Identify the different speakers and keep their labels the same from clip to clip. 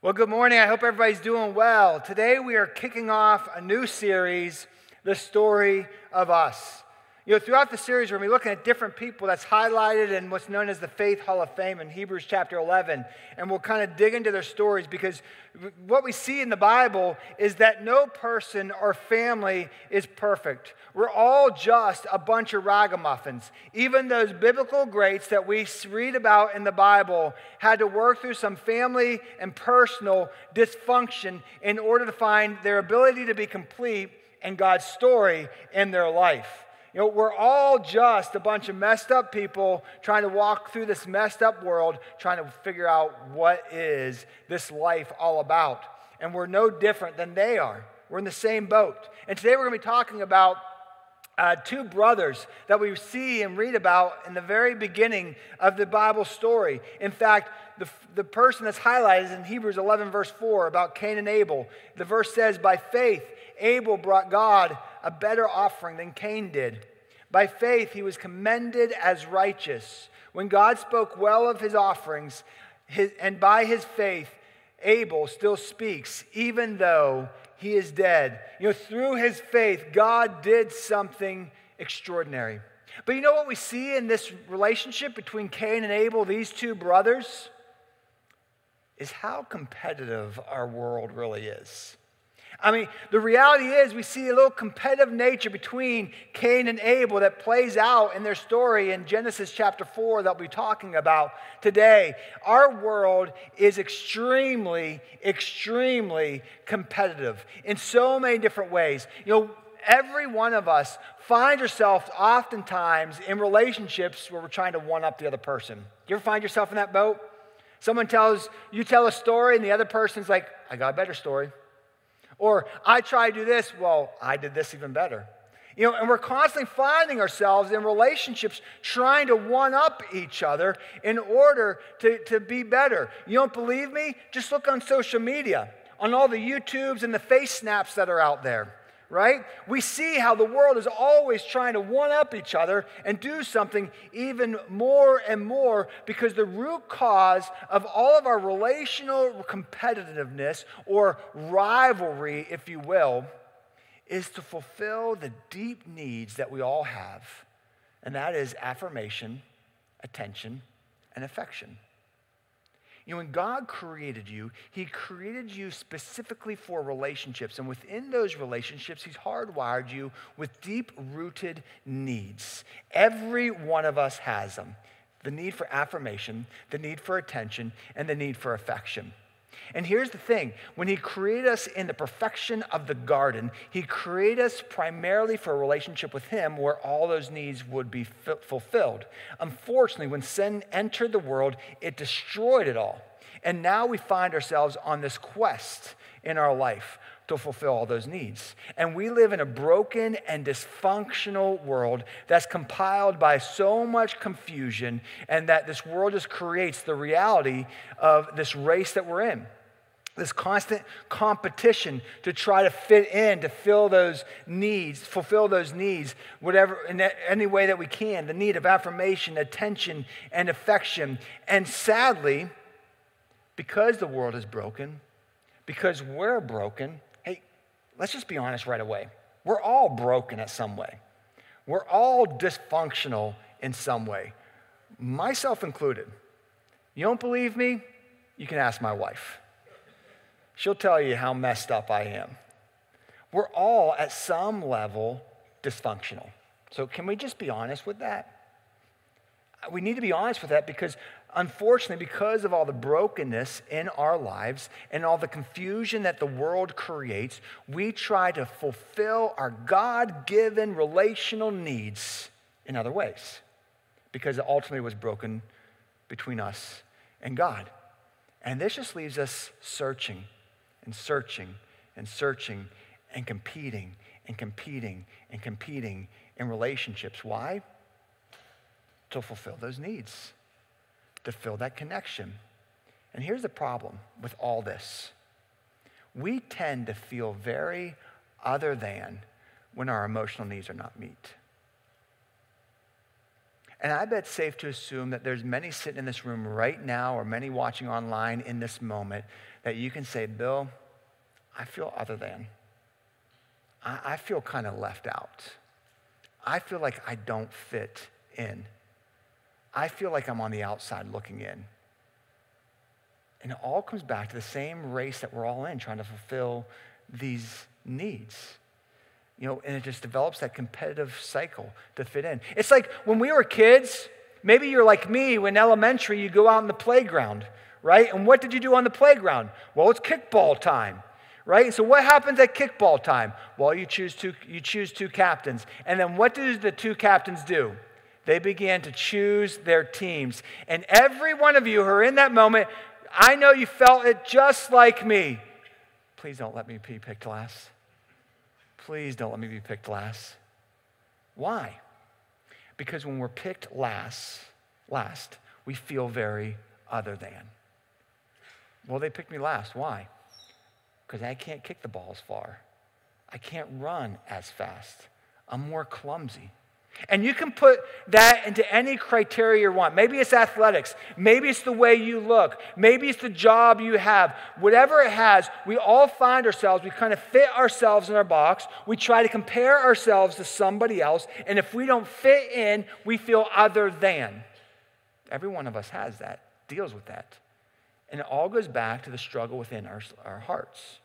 Speaker 1: Well, good morning. I hope everybody's doing well. Today we are kicking off a new series, The Story of Us. You know, throughout the series, we're going to be looking at different people that's highlighted in what's known as the Faith Hall of Fame in Hebrews chapter 11. And we'll kind of dig into their stories because what we see in the Bible is that no person or family is perfect. We're all just a bunch of ragamuffins. Even those biblical greats that we read about in the Bible had to work through some family and personal dysfunction in order to find their ability to be complete in God's story in their life. You know, we're all just a bunch of messed up people trying to walk through this messed up world, trying to figure out what is this life all about. And we're no different than they are. We're in the same boat. And today we're going to be talking about uh, two brothers that we see and read about in the very beginning of the Bible story. In fact, the, the person that's highlighted is in Hebrews 11, verse 4, about Cain and Abel. The verse says, By faith, Abel brought God a better offering than Cain did. By faith, he was commended as righteous. When God spoke well of his offerings, his, and by his faith, Abel still speaks, even though he is dead. You know, through his faith, God did something extraordinary. But you know what we see in this relationship between Cain and Abel, these two brothers? Is how competitive our world really is. I mean, the reality is we see a little competitive nature between Cain and Abel that plays out in their story in Genesis chapter 4 that we'll be talking about today. Our world is extremely, extremely competitive in so many different ways. You know, every one of us finds yourself oftentimes in relationships where we're trying to one up the other person. You ever find yourself in that boat? Someone tells, you tell a story, and the other person's like, I got a better story. Or I try to do this, well, I did this even better. You know, and we're constantly finding ourselves in relationships trying to one up each other in order to, to be better. You don't believe me? Just look on social media, on all the YouTubes and the face snaps that are out there right? We see how the world is always trying to one up each other and do something even more and more because the root cause of all of our relational competitiveness or rivalry, if you will, is to fulfill the deep needs that we all have, and that is affirmation, attention, and affection. You know, when God created you, He created you specifically for relationships. And within those relationships, He's hardwired you with deep rooted needs. Every one of us has them the need for affirmation, the need for attention, and the need for affection. And here's the thing when He created us in the perfection of the garden, He created us primarily for a relationship with Him where all those needs would be fulfilled. Unfortunately, when sin entered the world, it destroyed it all. And now we find ourselves on this quest in our life to fulfill all those needs. And we live in a broken and dysfunctional world that's compiled by so much confusion, and that this world just creates the reality of this race that we're in. This constant competition to try to fit in, to fill those needs, fulfill those needs, whatever, in any way that we can. The need of affirmation, attention, and affection. And sadly, because the world is broken, because we're broken, let's just be honest right away. We're all broken at some way. We're all dysfunctional in some way, myself included. You don't believe me? You can ask my wife. She'll tell you how messed up I am. We're all at some level dysfunctional. So, can we just be honest with that? We need to be honest with that because unfortunately, because of all the brokenness in our lives and all the confusion that the world creates, we try to fulfill our God given relational needs in other ways because it ultimately was broken between us and God. And this just leaves us searching and searching and searching and competing and competing and competing in relationships. Why? To fulfill those needs to fill that connection. And here's the problem with all this we tend to feel very other than when our emotional needs are not met. And I bet safe to assume that there's many sitting in this room right now or many watching online in this moment that you can say, Bill, I feel other than. I, I feel kind of left out. I feel like I don't fit in. I feel like I'm on the outside looking in. And it all comes back to the same race that we're all in, trying to fulfill these needs. You know, and it just develops that competitive cycle to fit in. It's like when we were kids, maybe you're like me, when elementary, you go out in the playground, right? And what did you do on the playground? Well, it's kickball time right? So what happens at kickball time? Well, you choose two, you choose two captains. And then what do the two captains do? They began to choose their teams. And every one of you who are in that moment, I know you felt it just like me. Please don't let me be picked last. Please don't let me be picked last. Why? Because when we're picked last, last, we feel very other than. Well, they picked me last. Why? because I can't kick the ball as far. I can't run as fast. I'm more clumsy. And you can put that into any criteria you want. Maybe it's athletics. Maybe it's the way you look. Maybe it's the job you have. Whatever it has, we all find ourselves, we kind of fit ourselves in our box. We try to compare ourselves to somebody else. And if we don't fit in, we feel other than. Every one of us has that, deals with that. And it all goes back to the struggle within our, our hearts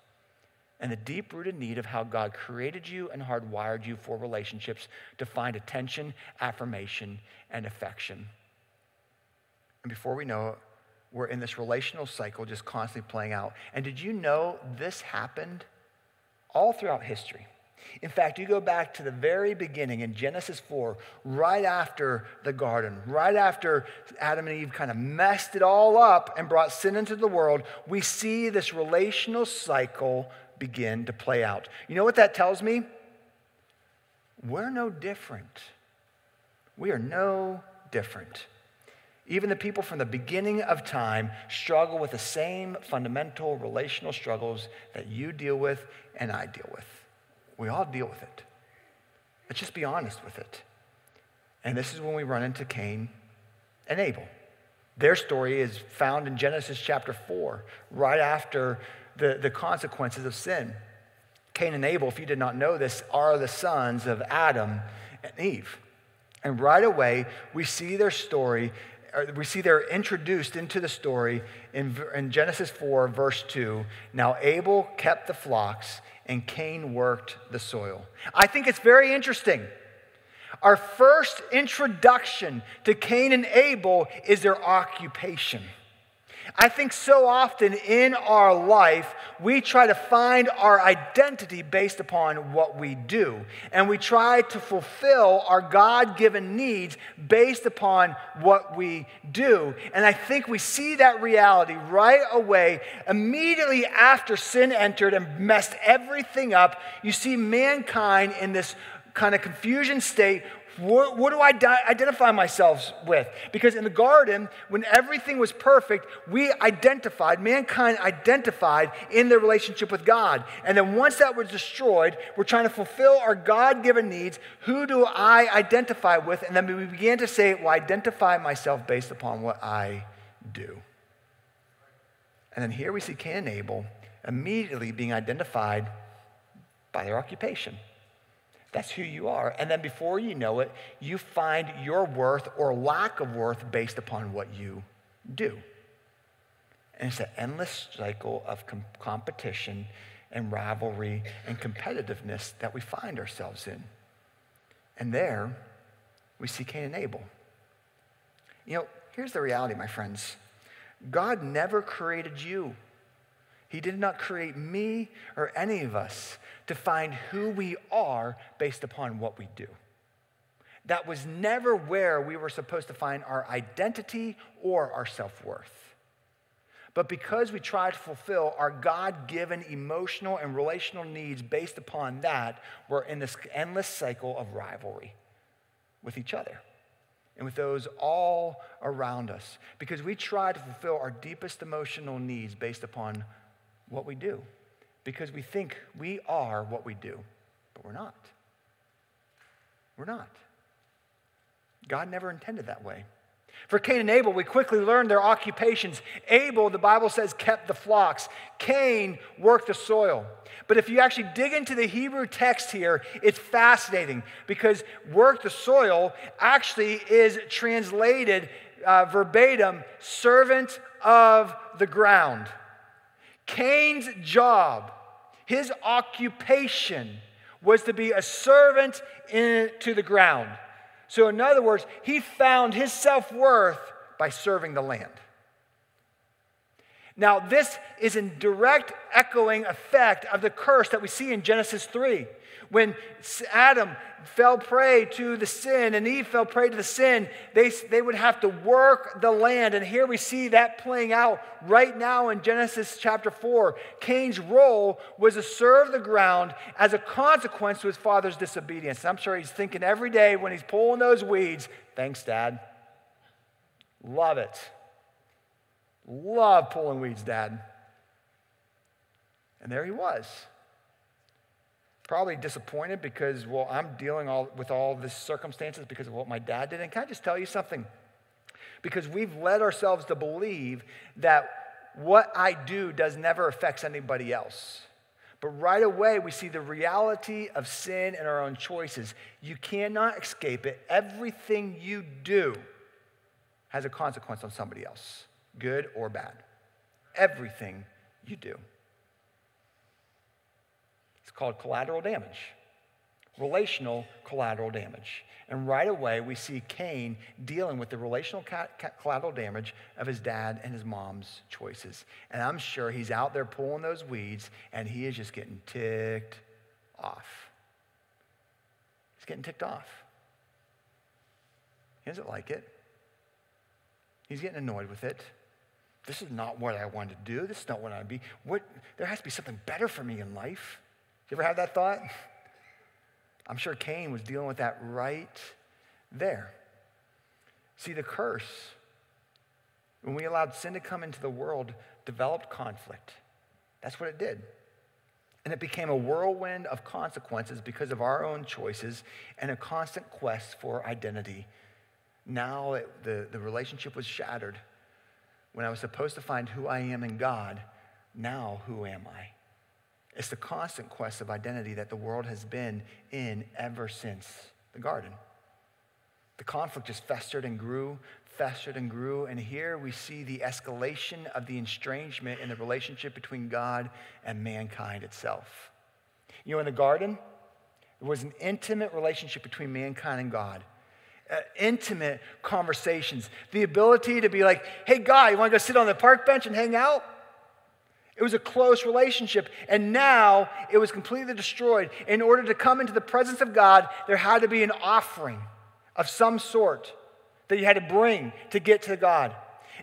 Speaker 1: and the deep rooted need of how God created you and hardwired you for relationships to find attention, affirmation, and affection. And before we know it, we're in this relational cycle just constantly playing out. And did you know this happened all throughout history? In fact, you go back to the very beginning in Genesis 4, right after the garden, right after Adam and Eve kind of messed it all up and brought sin into the world, we see this relational cycle begin to play out. You know what that tells me? We're no different. We are no different. Even the people from the beginning of time struggle with the same fundamental relational struggles that you deal with and I deal with. We all deal with it. Let's just be honest with it. And this is when we run into Cain and Abel. Their story is found in Genesis chapter 4, right after the, the consequences of sin. Cain and Abel, if you did not know this, are the sons of Adam and Eve. And right away, we see their story, we see they're introduced into the story in, in Genesis 4, verse 2. Now, Abel kept the flocks and Cain worked the soil. I think it's very interesting. Our first introduction to Cain and Abel is their occupation. I think so often in our life, we try to find our identity based upon what we do. And we try to fulfill our God given needs based upon what we do. And I think we see that reality right away. Immediately after sin entered and messed everything up, you see mankind in this kind of confusion state what, what do I di- identify myself with? Because in the garden, when everything was perfect, we identified, mankind identified in their relationship with God. And then once that was destroyed, we're trying to fulfill our God given needs. Who do I identify with? And then we began to say, well, identify myself based upon what I do. And then here we see Cain and Abel immediately being identified by their occupation. That's who you are. And then before you know it, you find your worth or lack of worth based upon what you do. And it's an endless cycle of com- competition and rivalry and competitiveness that we find ourselves in. And there, we see Cain and Abel. You know, here's the reality, my friends God never created you he did not create me or any of us to find who we are based upon what we do. That was never where we were supposed to find our identity or our self worth. But because we try to fulfill our God given emotional and relational needs based upon that, we're in this endless cycle of rivalry with each other and with those all around us. Because we try to fulfill our deepest emotional needs based upon what we do because we think we are what we do, but we're not. We're not. God never intended that way. For Cain and Abel, we quickly learned their occupations. Abel, the Bible says, kept the flocks. Cain worked the soil. But if you actually dig into the Hebrew text here, it's fascinating because work the soil actually is translated uh, verbatim servant of the ground. Cain's job, his occupation, was to be a servant in, to the ground. So, in other words, he found his self worth by serving the land. Now, this is in direct echoing effect of the curse that we see in Genesis 3. When Adam fell prey to the sin and Eve fell prey to the sin, they, they would have to work the land. And here we see that playing out right now in Genesis chapter 4. Cain's role was to serve the ground as a consequence to his father's disobedience. And I'm sure he's thinking every day when he's pulling those weeds, thanks, Dad. Love it. Love pulling weeds, Dad. And there he was probably disappointed because, well, I'm dealing all, with all these circumstances because of what my dad did. And can I just tell you something? Because we've led ourselves to believe that what I do does never affects anybody else. But right away, we see the reality of sin and our own choices. You cannot escape it. Everything you do has a consequence on somebody else, good or bad. Everything you do called collateral damage, relational collateral damage. And right away, we see Cain dealing with the relational collateral damage of his dad and his mom's choices. And I'm sure he's out there pulling those weeds and he is just getting ticked off. He's getting ticked off. He doesn't like it. He's getting annoyed with it. This is not what I wanted to do. This is not what I'd be. What, there has to be something better for me in life. You ever had that thought? I'm sure Cain was dealing with that right there. See, the curse, when we allowed sin to come into the world, developed conflict. That's what it did. And it became a whirlwind of consequences because of our own choices and a constant quest for identity. Now it, the, the relationship was shattered. When I was supposed to find who I am in God, now who am I? It's the constant quest of identity that the world has been in ever since the garden. The conflict just festered and grew, festered and grew, and here we see the escalation of the estrangement in the relationship between God and mankind itself. You know, in the garden, there was an intimate relationship between mankind and God. Uh, intimate conversations, the ability to be like, hey, God, you want to go sit on the park bench and hang out? It was a close relationship, and now it was completely destroyed. In order to come into the presence of God, there had to be an offering of some sort that you had to bring to get to God.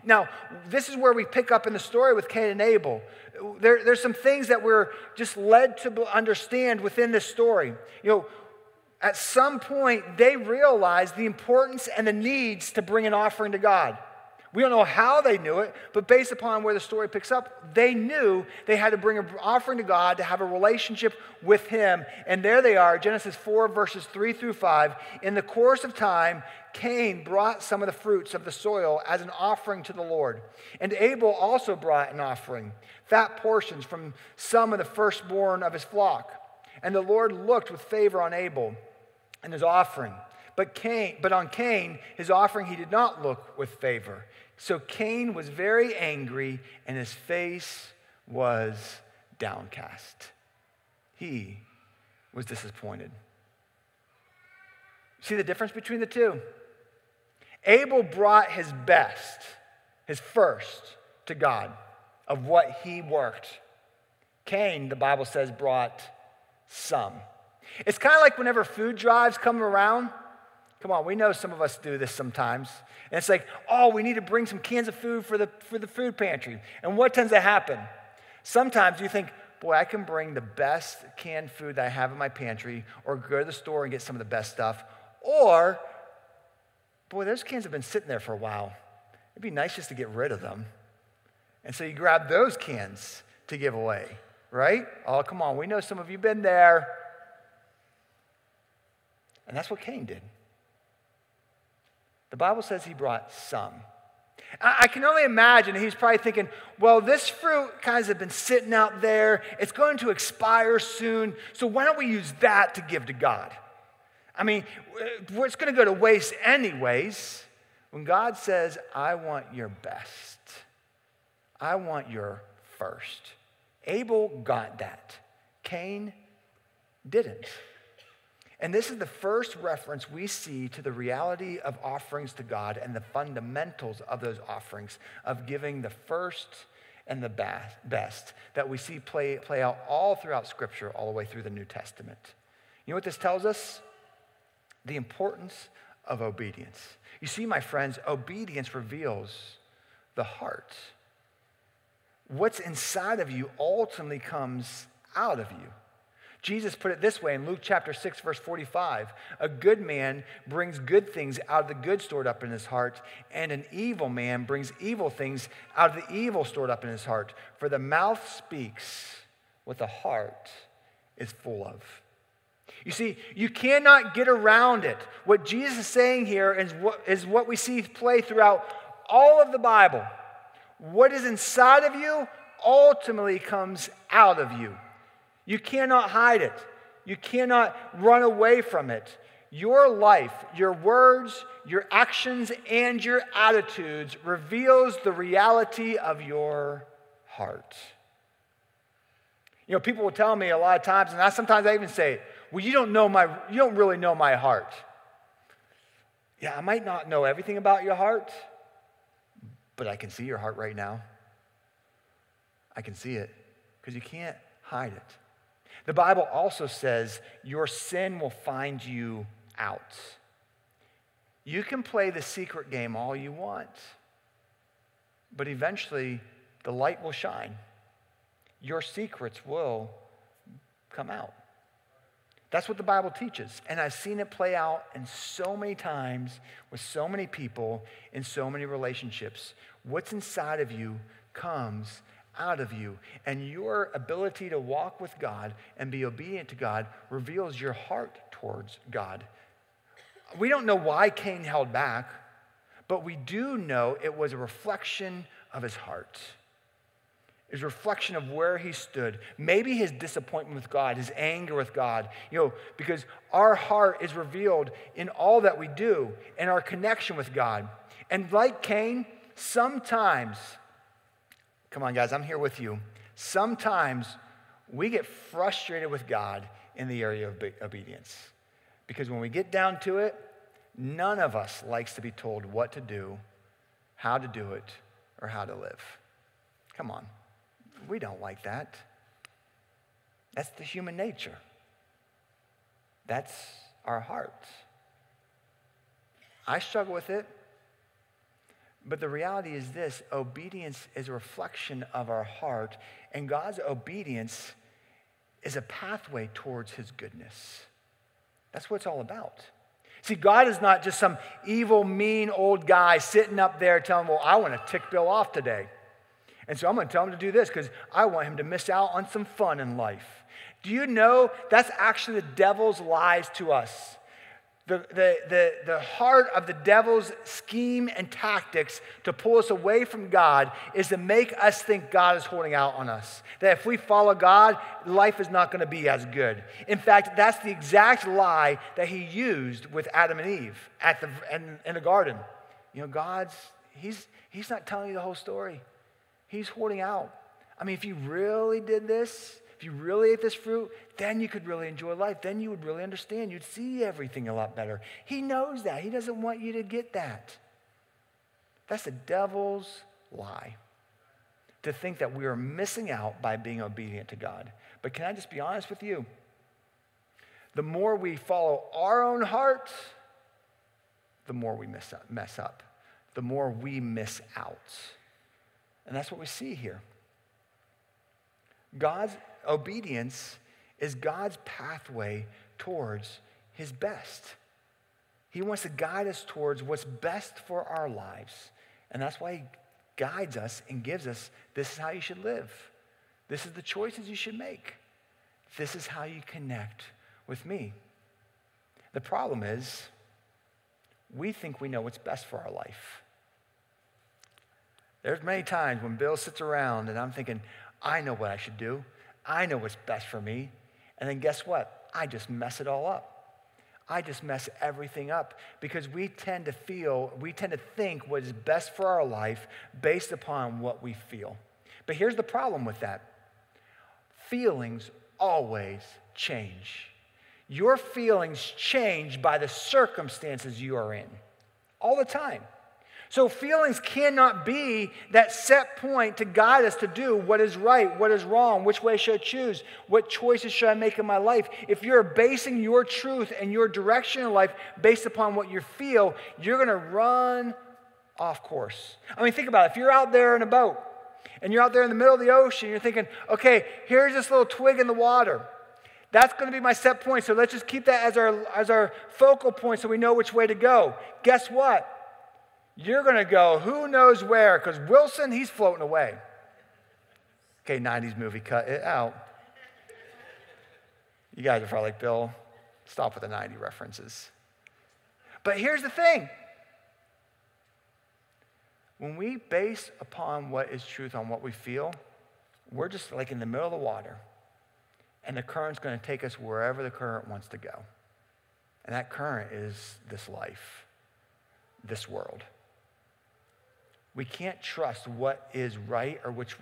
Speaker 1: Now, this is where we pick up in the story with Cain and Abel. There, there's some things that we're just led to understand within this story. You know, at some point, they realized the importance and the needs to bring an offering to God. We don't know how they knew it, but based upon where the story picks up, they knew they had to bring an offering to God to have a relationship with Him. And there they are, Genesis 4, verses 3 through 5. In the course of time, Cain brought some of the fruits of the soil as an offering to the Lord. And Abel also brought an offering, fat portions from some of the firstborn of his flock. And the Lord looked with favor on Abel and his offering. But, Cain, but on Cain, his offering he did not look with favor. So Cain was very angry, and his face was downcast. He was disappointed. See the difference between the two? Abel brought his best, his first, to God of what he worked. Cain, the Bible says, brought some. It's kind of like whenever food drives come around, Come on, we know some of us do this sometimes. And it's like, oh, we need to bring some cans of food for the, for the food pantry. And what tends to happen? Sometimes you think, boy, I can bring the best canned food that I have in my pantry, or go to the store and get some of the best stuff. Or, boy, those cans have been sitting there for a while. It'd be nice just to get rid of them. And so you grab those cans to give away, right? Oh, come on, we know some of you been there. And that's what Cain did. The Bible says he brought some. I can only imagine he's probably thinking, well, this fruit kind of has been sitting out there. It's going to expire soon. So why don't we use that to give to God? I mean, it's going to go to waste anyways. When God says, I want your best, I want your first. Abel got that, Cain didn't. And this is the first reference we see to the reality of offerings to God and the fundamentals of those offerings, of giving the first and the best that we see play, play out all throughout Scripture, all the way through the New Testament. You know what this tells us? The importance of obedience. You see, my friends, obedience reveals the heart. What's inside of you ultimately comes out of you. Jesus put it this way in Luke chapter 6, verse 45 A good man brings good things out of the good stored up in his heart, and an evil man brings evil things out of the evil stored up in his heart. For the mouth speaks what the heart is full of. You see, you cannot get around it. What Jesus is saying here is what, is what we see play throughout all of the Bible. What is inside of you ultimately comes out of you. You cannot hide it. You cannot run away from it. Your life, your words, your actions, and your attitudes reveals the reality of your heart. You know, people will tell me a lot of times, and I sometimes I even say, "Well, you don't know my, you don't really know my heart." Yeah, I might not know everything about your heart, but I can see your heart right now. I can see it because you can't hide it. The Bible also says your sin will find you out. You can play the secret game all you want, but eventually the light will shine. Your secrets will come out. That's what the Bible teaches. And I've seen it play out in so many times with so many people in so many relationships. What's inside of you comes out of you. And your ability to walk with God and be obedient to God reveals your heart towards God. We don't know why Cain held back, but we do know it was a reflection of his heart. It was a reflection of where he stood. Maybe his disappointment with God, his anger with God, you know, because our heart is revealed in all that we do and our connection with God. And like Cain, sometimes Come on, guys, I'm here with you. Sometimes we get frustrated with God in the area of obedience because when we get down to it, none of us likes to be told what to do, how to do it, or how to live. Come on, we don't like that. That's the human nature. That's our heart. I struggle with it. But the reality is this obedience is a reflection of our heart, and God's obedience is a pathway towards his goodness. That's what it's all about. See, God is not just some evil, mean old guy sitting up there telling, Well, I want to tick Bill off today. And so I'm going to tell him to do this because I want him to miss out on some fun in life. Do you know that's actually the devil's lies to us? The, the, the, the heart of the devil's scheme and tactics to pull us away from God is to make us think God is holding out on us. That if we follow God, life is not going to be as good. In fact, that's the exact lie that he used with Adam and Eve at the, in, in the garden. You know, God's, he's, he's not telling you the whole story, he's holding out. I mean, if you really did this, if you really ate this fruit, then you could really enjoy life. Then you would really understand. You'd see everything a lot better. He knows that. He doesn't want you to get that. That's the devil's lie to think that we are missing out by being obedient to God. But can I just be honest with you? The more we follow our own hearts, the more we mess up, mess up, the more we miss out. And that's what we see here. God's obedience is God's pathway towards his best. He wants to guide us towards what's best for our lives. And that's why he guides us and gives us this is how you should live. This is the choices you should make. This is how you connect with me. The problem is, we think we know what's best for our life. There's many times when Bill sits around and I'm thinking, I know what I should do. I know what's best for me. And then guess what? I just mess it all up. I just mess everything up because we tend to feel, we tend to think what is best for our life based upon what we feel. But here's the problem with that feelings always change. Your feelings change by the circumstances you are in all the time. So, feelings cannot be that set point to guide us to do what is right, what is wrong, which way should I choose, what choices should I make in my life. If you're basing your truth and your direction in life based upon what you feel, you're going to run off course. I mean, think about it. If you're out there in a boat and you're out there in the middle of the ocean, you're thinking, okay, here's this little twig in the water. That's going to be my set point. So let's just keep that as our, as our focal point so we know which way to go. Guess what? You're going to go who knows where because Wilson, he's floating away. Okay, 90s movie, cut it out. You guys are probably like, Bill, stop with the 90 references. But here's the thing when we base upon what is truth on what we feel, we're just like in the middle of the water. And the current's going to take us wherever the current wants to go. And that current is this life, this world. We can't trust what is right or which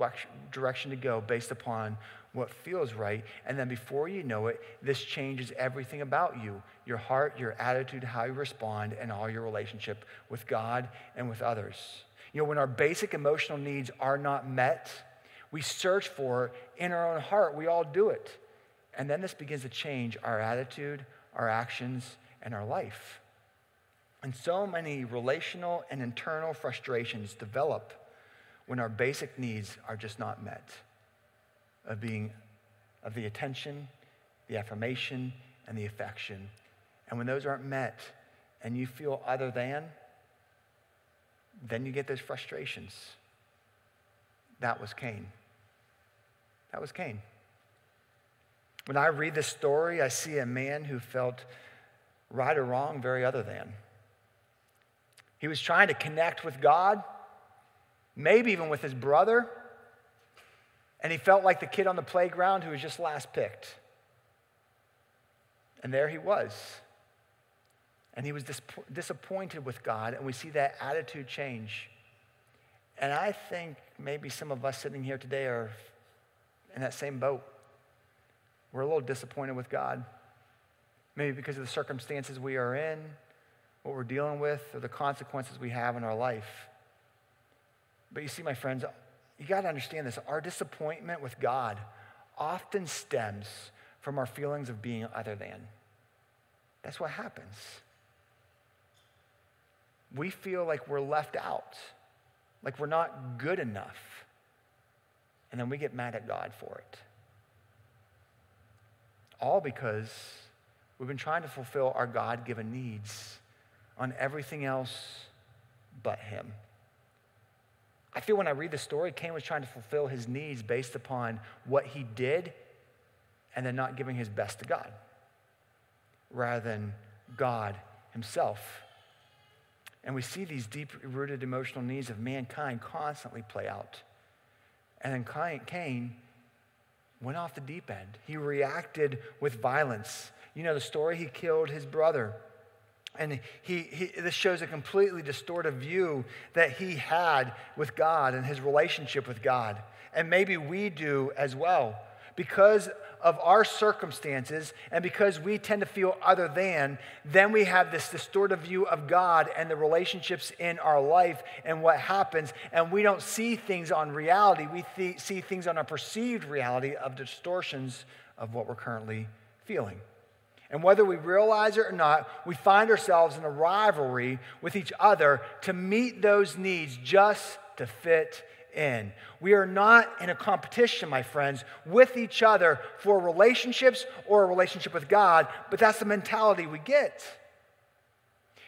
Speaker 1: direction to go based upon what feels right. And then before you know it, this changes everything about you your heart, your attitude, how you respond, and all your relationship with God and with others. You know, when our basic emotional needs are not met, we search for in our own heart. We all do it. And then this begins to change our attitude, our actions, and our life. And so many relational and internal frustrations develop when our basic needs are just not met of being of the attention, the affirmation, and the affection. And when those aren't met and you feel other than, then you get those frustrations. That was Cain. That was Cain. When I read this story, I see a man who felt right or wrong, very other than. He was trying to connect with God, maybe even with his brother. And he felt like the kid on the playground who was just last picked. And there he was. And he was dis- disappointed with God, and we see that attitude change. And I think maybe some of us sitting here today are in that same boat. We're a little disappointed with God, maybe because of the circumstances we are in, what we're dealing with or the consequences we have in our life. But you see, my friends, you got to understand this. Our disappointment with God often stems from our feelings of being other than. That's what happens. We feel like we're left out, like we're not good enough. And then we get mad at God for it. All because we've been trying to fulfill our God given needs on everything else but him. I feel when I read the story, Cain was trying to fulfill his needs based upon what he did and then not giving his best to God rather than God himself. And we see these deep rooted emotional needs of mankind constantly play out. And then Cain went off the deep end. He reacted with violence. You know the story, he killed his brother. And he, he, this shows a completely distorted view that he had with God and his relationship with God. And maybe we do as well. Because of our circumstances and because we tend to feel other than, then we have this distorted view of God and the relationships in our life and what happens. And we don't see things on reality, we th- see things on a perceived reality of distortions of what we're currently feeling. And whether we realize it or not, we find ourselves in a rivalry with each other to meet those needs just to fit in. We are not in a competition, my friends, with each other for relationships or a relationship with God, but that's the mentality we get.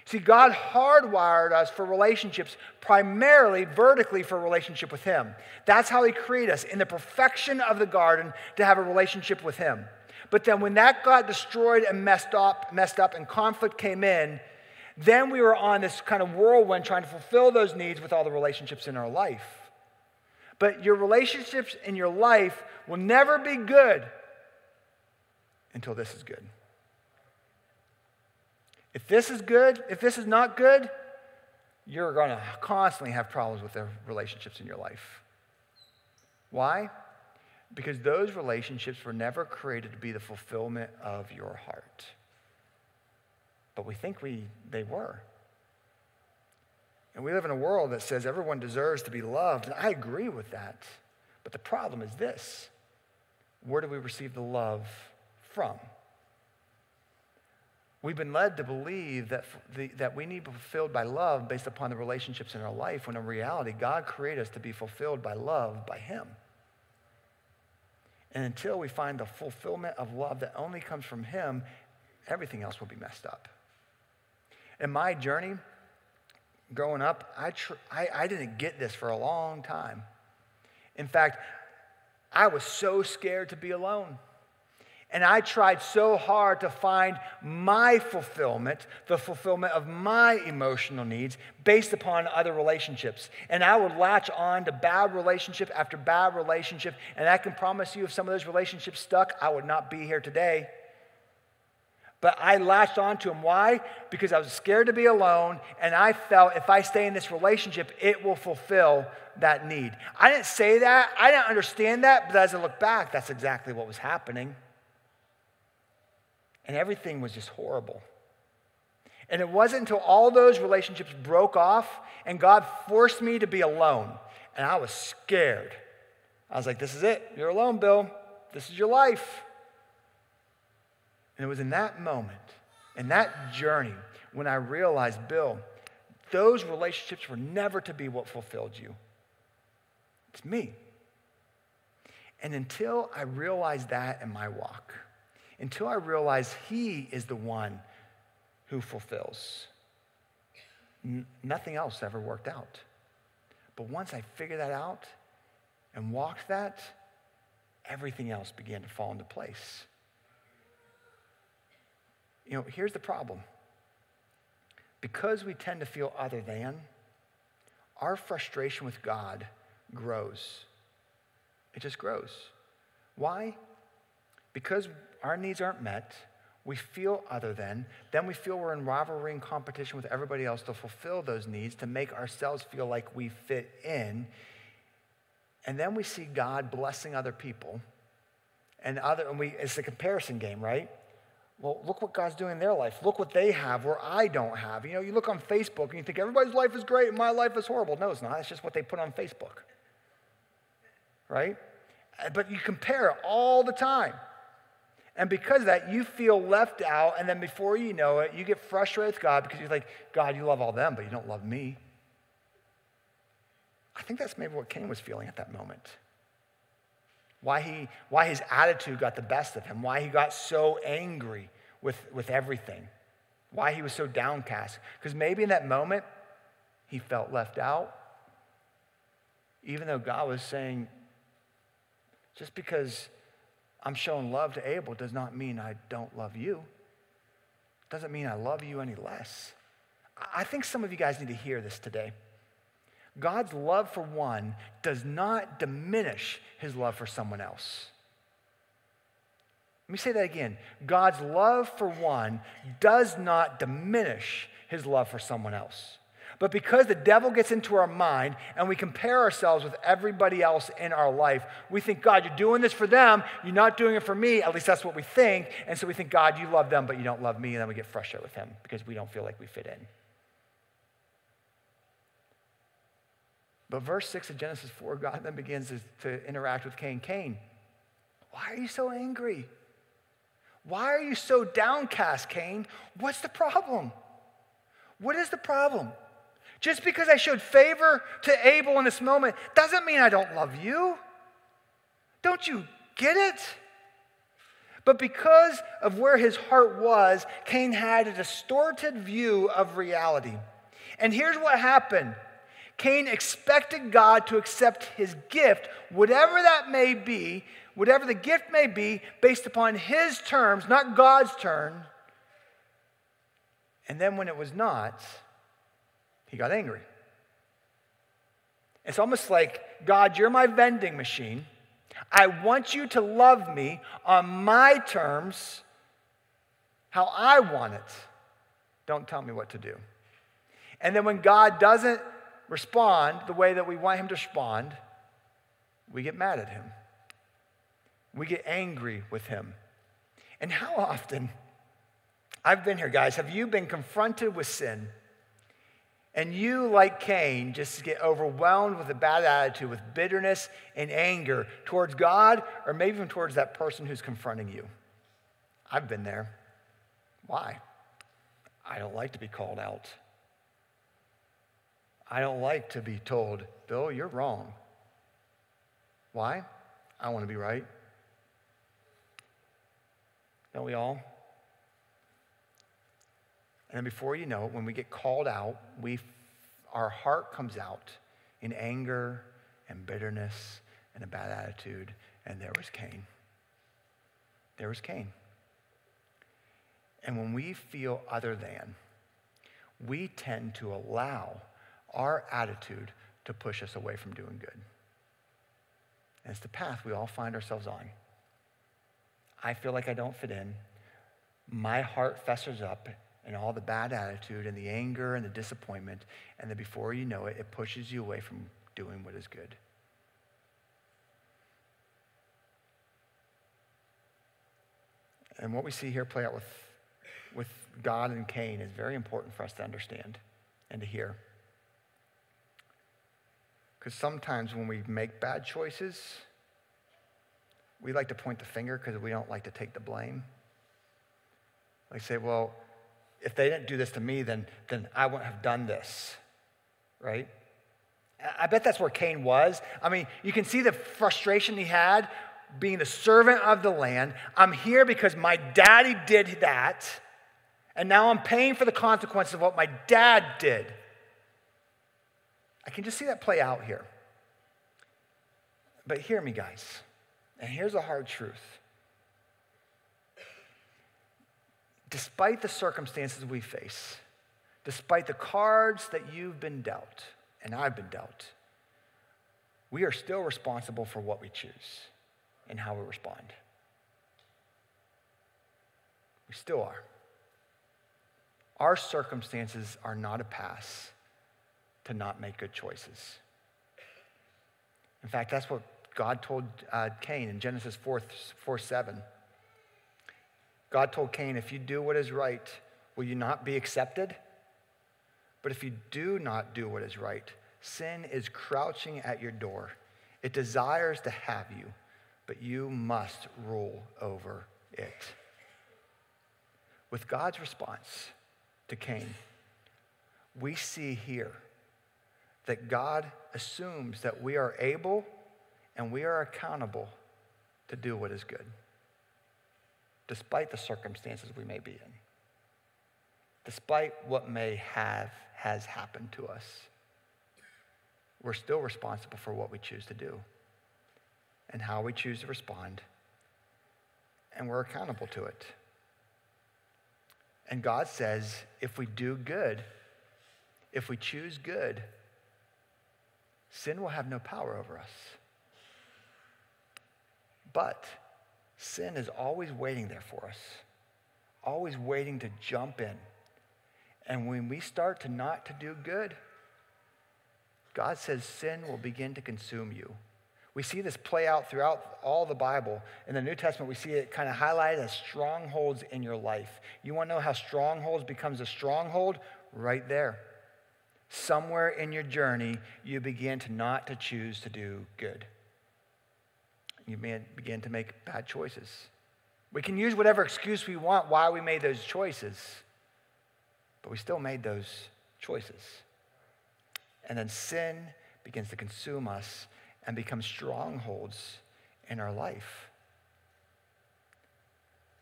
Speaker 1: See, God hardwired us for relationships primarily vertically for relationship with Him. That's how He created us in the perfection of the garden to have a relationship with Him. But then when that got destroyed and messed up, messed up and conflict came in, Then we were on this kind of whirlwind trying to fulfill those needs with all the relationships in our life. But your relationships in your life will never be good until this is good. If this is good, if this is not good, you're going to constantly have problems with the relationships in your life. Why? Because those relationships were never created to be the fulfillment of your heart. But we think we, they were. And we live in a world that says everyone deserves to be loved, and I agree with that. But the problem is this where do we receive the love from? We've been led to believe that, the, that we need to be fulfilled by love based upon the relationships in our life, when in reality, God created us to be fulfilled by love by Him. And until we find the fulfillment of love that only comes from Him, everything else will be messed up. In my journey, growing up, I, tr- I, I didn't get this for a long time. In fact, I was so scared to be alone. And I tried so hard to find my fulfillment, the fulfillment of my emotional needs based upon other relationships. And I would latch on to bad relationship after bad relationship. And I can promise you, if some of those relationships stuck, I would not be here today. But I latched on to them. Why? Because I was scared to be alone, and I felt if I stay in this relationship, it will fulfill that need. I didn't say that, I didn't understand that, but as I look back, that's exactly what was happening. And everything was just horrible. And it wasn't until all those relationships broke off and God forced me to be alone. And I was scared. I was like, this is it. You're alone, Bill. This is your life. And it was in that moment, in that journey, when I realized, Bill, those relationships were never to be what fulfilled you. It's me. And until I realized that in my walk, until I realized He is the one who fulfills. N- nothing else ever worked out. But once I figured that out and walked that, everything else began to fall into place. You know, here's the problem. Because we tend to feel other than, our frustration with God grows. It just grows. Why? Because our needs aren't met, we feel other than, then we feel we're in rivalry and competition with everybody else to fulfill those needs, to make ourselves feel like we fit in. And then we see God blessing other people. And other and we it's a comparison game, right? Well, look what God's doing in their life. Look what they have where I don't have. You know, you look on Facebook and you think everybody's life is great and my life is horrible. No, it's not. It's just what they put on Facebook. Right? Uh, but you compare all the time. And because of that, you feel left out. And then before you know it, you get frustrated with God because you're like, God, you love all them, but you don't love me. I think that's maybe what Cain was feeling at that moment. Why, he, why his attitude got the best of him, why he got so angry with, with everything, why he was so downcast. Because maybe in that moment, he felt left out, even though God was saying, just because I'm showing love to Abel does not mean I don't love you. Doesn't mean I love you any less. I think some of you guys need to hear this today. God's love for one does not diminish his love for someone else. Let me say that again. God's love for one does not diminish his love for someone else. But because the devil gets into our mind and we compare ourselves with everybody else in our life, we think, God, you're doing this for them. You're not doing it for me. At least that's what we think. And so we think, God, you love them, but you don't love me. And then we get frustrated with him because we don't feel like we fit in. But verse 6 of Genesis 4, God then begins to, interact with Cain. Cain, why are you so angry? Why are you so downcast, Cain? What's the problem? What is the problem? Just because I showed favor to Abel in this moment doesn't mean I don't love you. Don't you get it? But because of where his heart was, Cain had a distorted view of reality. And here's what happened Cain expected God to accept his gift, whatever that may be, whatever the gift may be, based upon his terms, not God's terms. And then when it was not, he got angry. It's almost like, God, you're my vending machine. I want you to love me on my terms, how I want it. Don't tell me what to do. And then when God doesn't respond the way that we want him to respond, we get mad at him. We get angry with him. And how often, I've been here, guys, have you been confronted with sin? And you, like Cain, just get overwhelmed with a bad attitude, with bitterness and anger towards God, or maybe even towards that person who's confronting you. I've been there. Why? I don't like to be called out. I don't like to be told, Bill, you're wrong. Why? I want to be right. Don't we all? And before you know it, when we get called out, we, our heart comes out in anger and bitterness and a bad attitude. And there was Cain. There was Cain. And when we feel other than, we tend to allow our attitude to push us away from doing good. And it's the path we all find ourselves on. I feel like I don't fit in. My heart festers up and all the bad attitude and the anger and the disappointment. And then before you know it, it pushes you away from doing what is good. And what we see here play out with, with God and Cain is very important for us to understand and to hear. Because sometimes when we make bad choices, we like to point the finger because we don't like to take the blame. Like say, well, if they didn't do this to me, then, then I wouldn't have done this, right? I bet that's where Cain was. I mean, you can see the frustration he had being the servant of the land. I'm here because my daddy did that, and now I'm paying for the consequences of what my dad did. I can just see that play out here. But hear me, guys, and here's a hard truth despite the circumstances we face, despite the cards that you've been dealt and I've been dealt, we are still responsible for what we choose and how we respond. We still are. Our circumstances are not a pass to not make good choices. In fact, that's what God told uh, Cain in Genesis 4, 4 7. God told Cain, if you do what is right, will you not be accepted? But if you do not do what is right, sin is crouching at your door. It desires to have you, but you must rule over it. With God's response to Cain, we see here that God assumes that we are able and we are accountable to do what is good despite the circumstances we may be in, despite what may have has happened to us. We're still responsible for what we choose to do and how we choose to respond, and we're accountable to it. And God says if we do good, if we choose good, sin will have no power over us. But Sin is always waiting there for us, always waiting to jump in. And when we start to not to do good, God says sin will begin to consume you. We see this play out throughout all the Bible. In the New Testament, we see it kind of highlighted as strongholds in your life. You want to know how strongholds becomes a stronghold? Right there. Somewhere in your journey, you begin to not to choose to do good you may begin to make bad choices. We can use whatever excuse we want why we made those choices, but we still made those choices. And then sin begins to consume us and become strongholds in our life.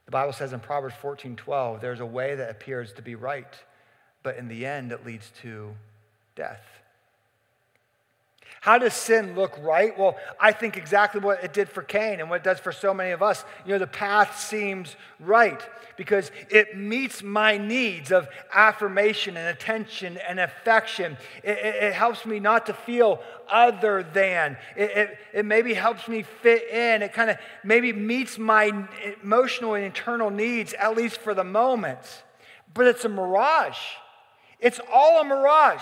Speaker 1: The Bible says in Proverbs 14 12, there's a way that appears to be right, but in the end it leads to death. How does sin look right? Well, I think exactly what it did for Cain and what it does for so many of us. You know, the path seems right because it meets my needs of affirmation and attention and affection. It, it, it helps me not to feel other than. It, it, it maybe helps me fit in. It kind of maybe meets my emotional and internal needs, at least for the moment. But it's a mirage. It's all a mirage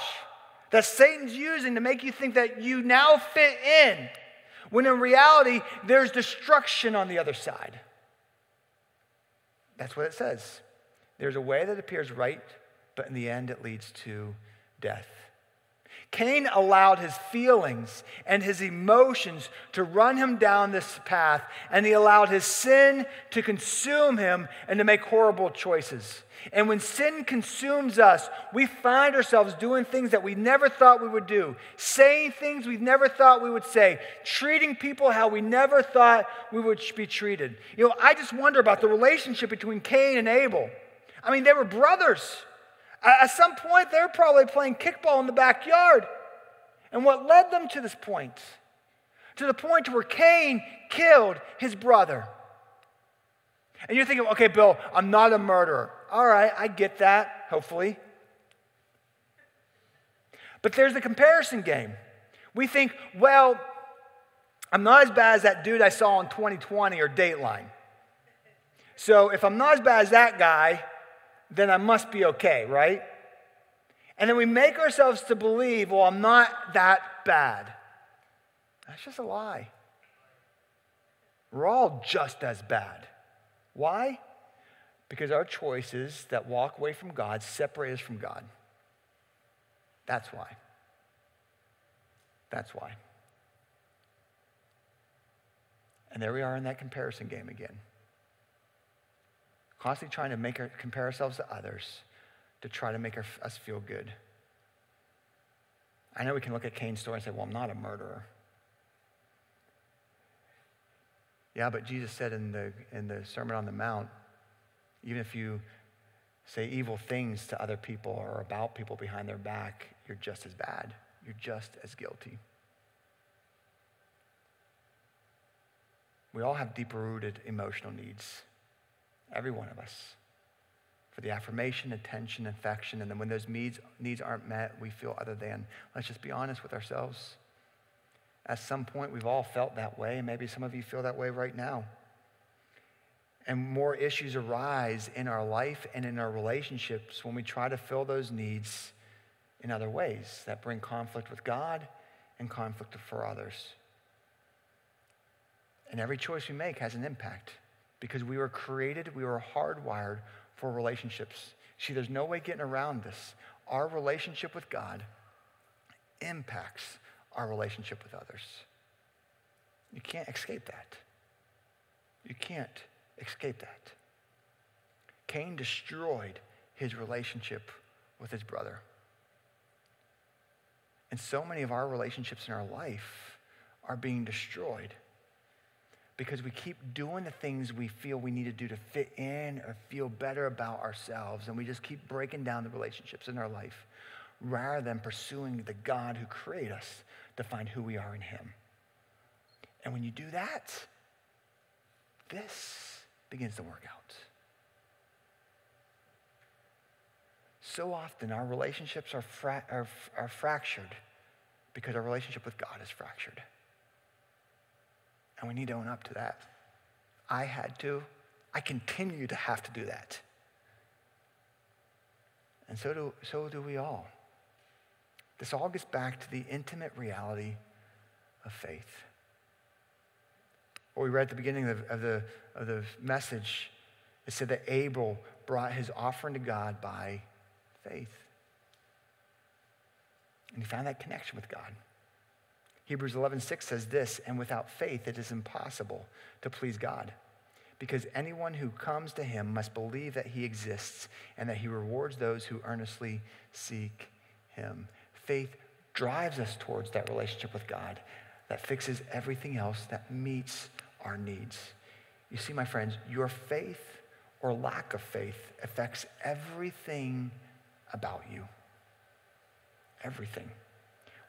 Speaker 1: that Satan's using to make you think that you now fit in, when in reality, there's destruction on the other side. That's what it says. There's a way that appears right, but in the end, it leads to death. Cain allowed his feelings and his emotions to run him down this path, and he allowed his sin to consume him and to make horrible choices. And when sin consumes us, we find ourselves doing things that we never thought we would do, saying things we never thought we would say, treating people how we never thought we would be treated. You know, I just wonder about the relationship between Cain and Abel. I mean, they were brothers. At some point, they're probably playing kickball in the backyard. And what led them to this point? To the point where Cain killed his brother. And you're thinking, okay, Bill, I'm not a murderer. All right, I get that, hopefully. But there's the comparison game. We think, well, I'm not as bad as that dude I saw in 20/20 or Dateline. So if I'm not as bad as that guy, then I must be okay, right? And then we make ourselves to believe, well, I'm not that bad. That's just a lie. We're all just as bad. Why? Because our choices that walk away from God separate us from God. That's why. That's why. And there we are in that comparison game again constantly trying to make our, compare ourselves to others to try to make us feel good. I know we can look at Cain's story and say, well, I'm not a murderer. Yeah, but Jesus said in the, in the Sermon on the Mount, even if you say evil things to other people or about people behind their back, you're just as bad. You're just as guilty. We all have deeper rooted emotional needs. Every one of us. For the affirmation, attention, affection, and then when those needs, needs aren't met, we feel other than. Let's just be honest with ourselves. At some point, we've all felt that way, and maybe some of you feel that way right now. And more issues arise in our life and in our relationships when we try to fill those needs in other ways that bring conflict with God and conflict for others. And every choice we make has an impact because we were created, we were hardwired for relationships. See, there's no way getting around this. Our relationship with God impacts our relationship with others. You can't escape that. You can't escape that. Cain destroyed his relationship with his brother. And so many of our relationships in our life are being destroyed because we keep doing the things we feel we need to do to fit in or feel better about ourselves. And we just keep breaking down the relationships in our life rather than pursuing the God who created us to find who we are in Him. And when you do that, this begins to work out. So often our relationships are, fra- are, are fractured because our relationship with God is fractured. And we need to own up to that. I had to. I continue to have to do that. And so do, so do we all. This all gets back to the intimate reality of faith. What we read at the beginning of, of, the, of the message, it said that Abel brought his offering to God by faith. And he found that connection with God. Hebrews 11:6 says this, and without faith it is impossible to please God. Because anyone who comes to him must believe that he exists and that he rewards those who earnestly seek him. Faith drives us towards that relationship with God that fixes everything else, that meets our needs. You see, my friends, your faith or lack of faith affects everything about you. Everything.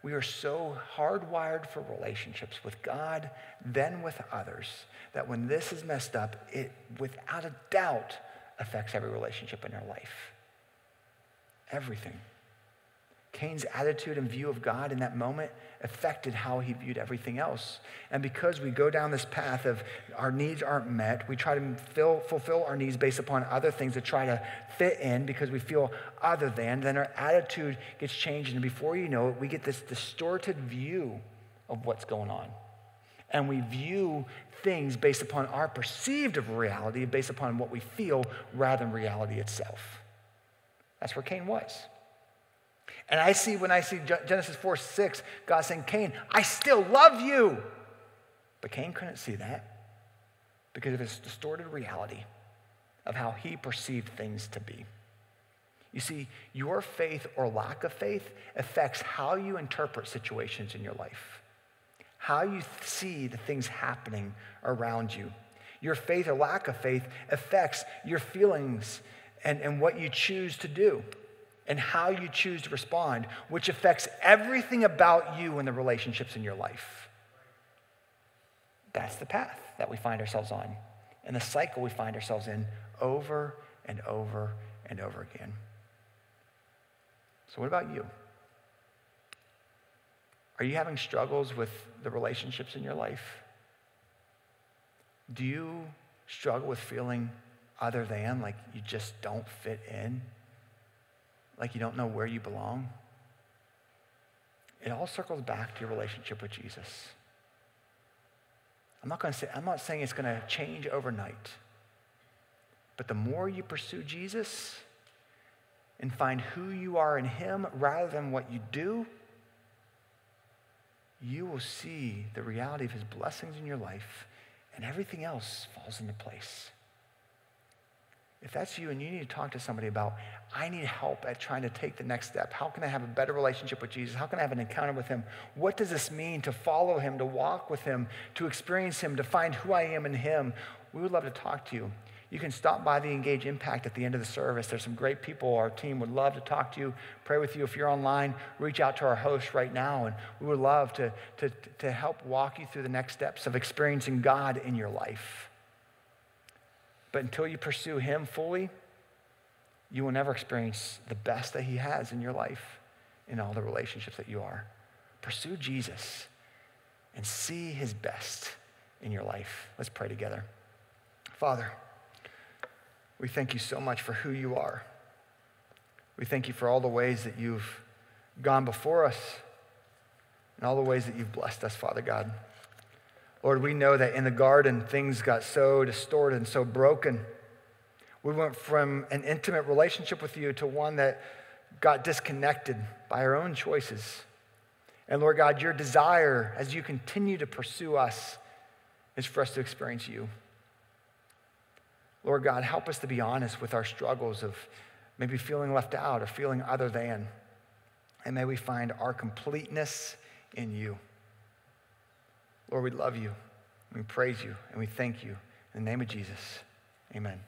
Speaker 1: We are so hardwired for relationships with God, then with others, that when this is messed up, it without a doubt affects every relationship in our life. Everything. Cain's attitude and view of God in that moment affected how he viewed everything else. And because we go down this path of our needs aren't met, we try to fill, fulfill our needs based upon other things to try to fit in because we feel other than, then our attitude gets changed. And before you know it, we get this distorted view of what's going on. And we view things based upon our perceived of reality, based upon what we feel, rather than reality itself. That's where Cain was. And I see when I see Genesis 4 6, God saying, Cain, I still love you. But Cain couldn't see that because of his distorted reality of how he perceived things to be. You see, your faith or lack of faith affects how you interpret situations in your life, how you see the things happening around you. Your faith or lack of faith affects your feelings and, and what you choose to do and how you choose to respond, which affects everything about you and the relationships in your life. That's the path that we find ourselves on, and the cycle we find ourselves in over and over and over again. So, what about you? Are you having struggles with the relationships in your life? Do you struggle with feeling other than, like you just don't fit in? Like you don't know where you belong, it all circles back to your relationship with Jesus. I'm not going to say, I'm not saying it's going to change overnight. But the more you pursue Jesus and find who you are in Him rather than what you do, you will see the reality of His blessings in your life, and everything else falls into place. If that's you and you need to talk to somebody about, I need help at trying to take the next step. How can I have a better relationship with Jesus? How can I have an encounter with Him? What does this mean to follow Him, to walk with Him, to experience Him, to find who I am in Him? We would love to talk to you. You can stop by the Engage Impact at the end of the service. There's some great people. Our team would love to talk to you, pray with you. If you're online, reach out to our host right now, and we would love to, to, to help walk you through the next steps of experiencing God in your life. But until you pursue Him fully, you will never experience the best that He has in your life, in all the relationships that you are. Pursue Jesus and see His best in your life. Let's pray together. Father, we thank you so much for who you are. We thank you for all the ways that you've gone before us and all the ways that you've blessed us, Father God. Lord, we know that in the garden, things got so distorted and so broken. We went from an intimate relationship with you to one that got disconnected by our own choices. And Lord God, your desire as you continue to pursue us is for us to experience you. Lord God, help us to be honest with our struggles of maybe feeling left out or feeling other than. And may we find our completeness in you. Lord, we love you. We praise you and we thank you. In the name of Jesus, amen.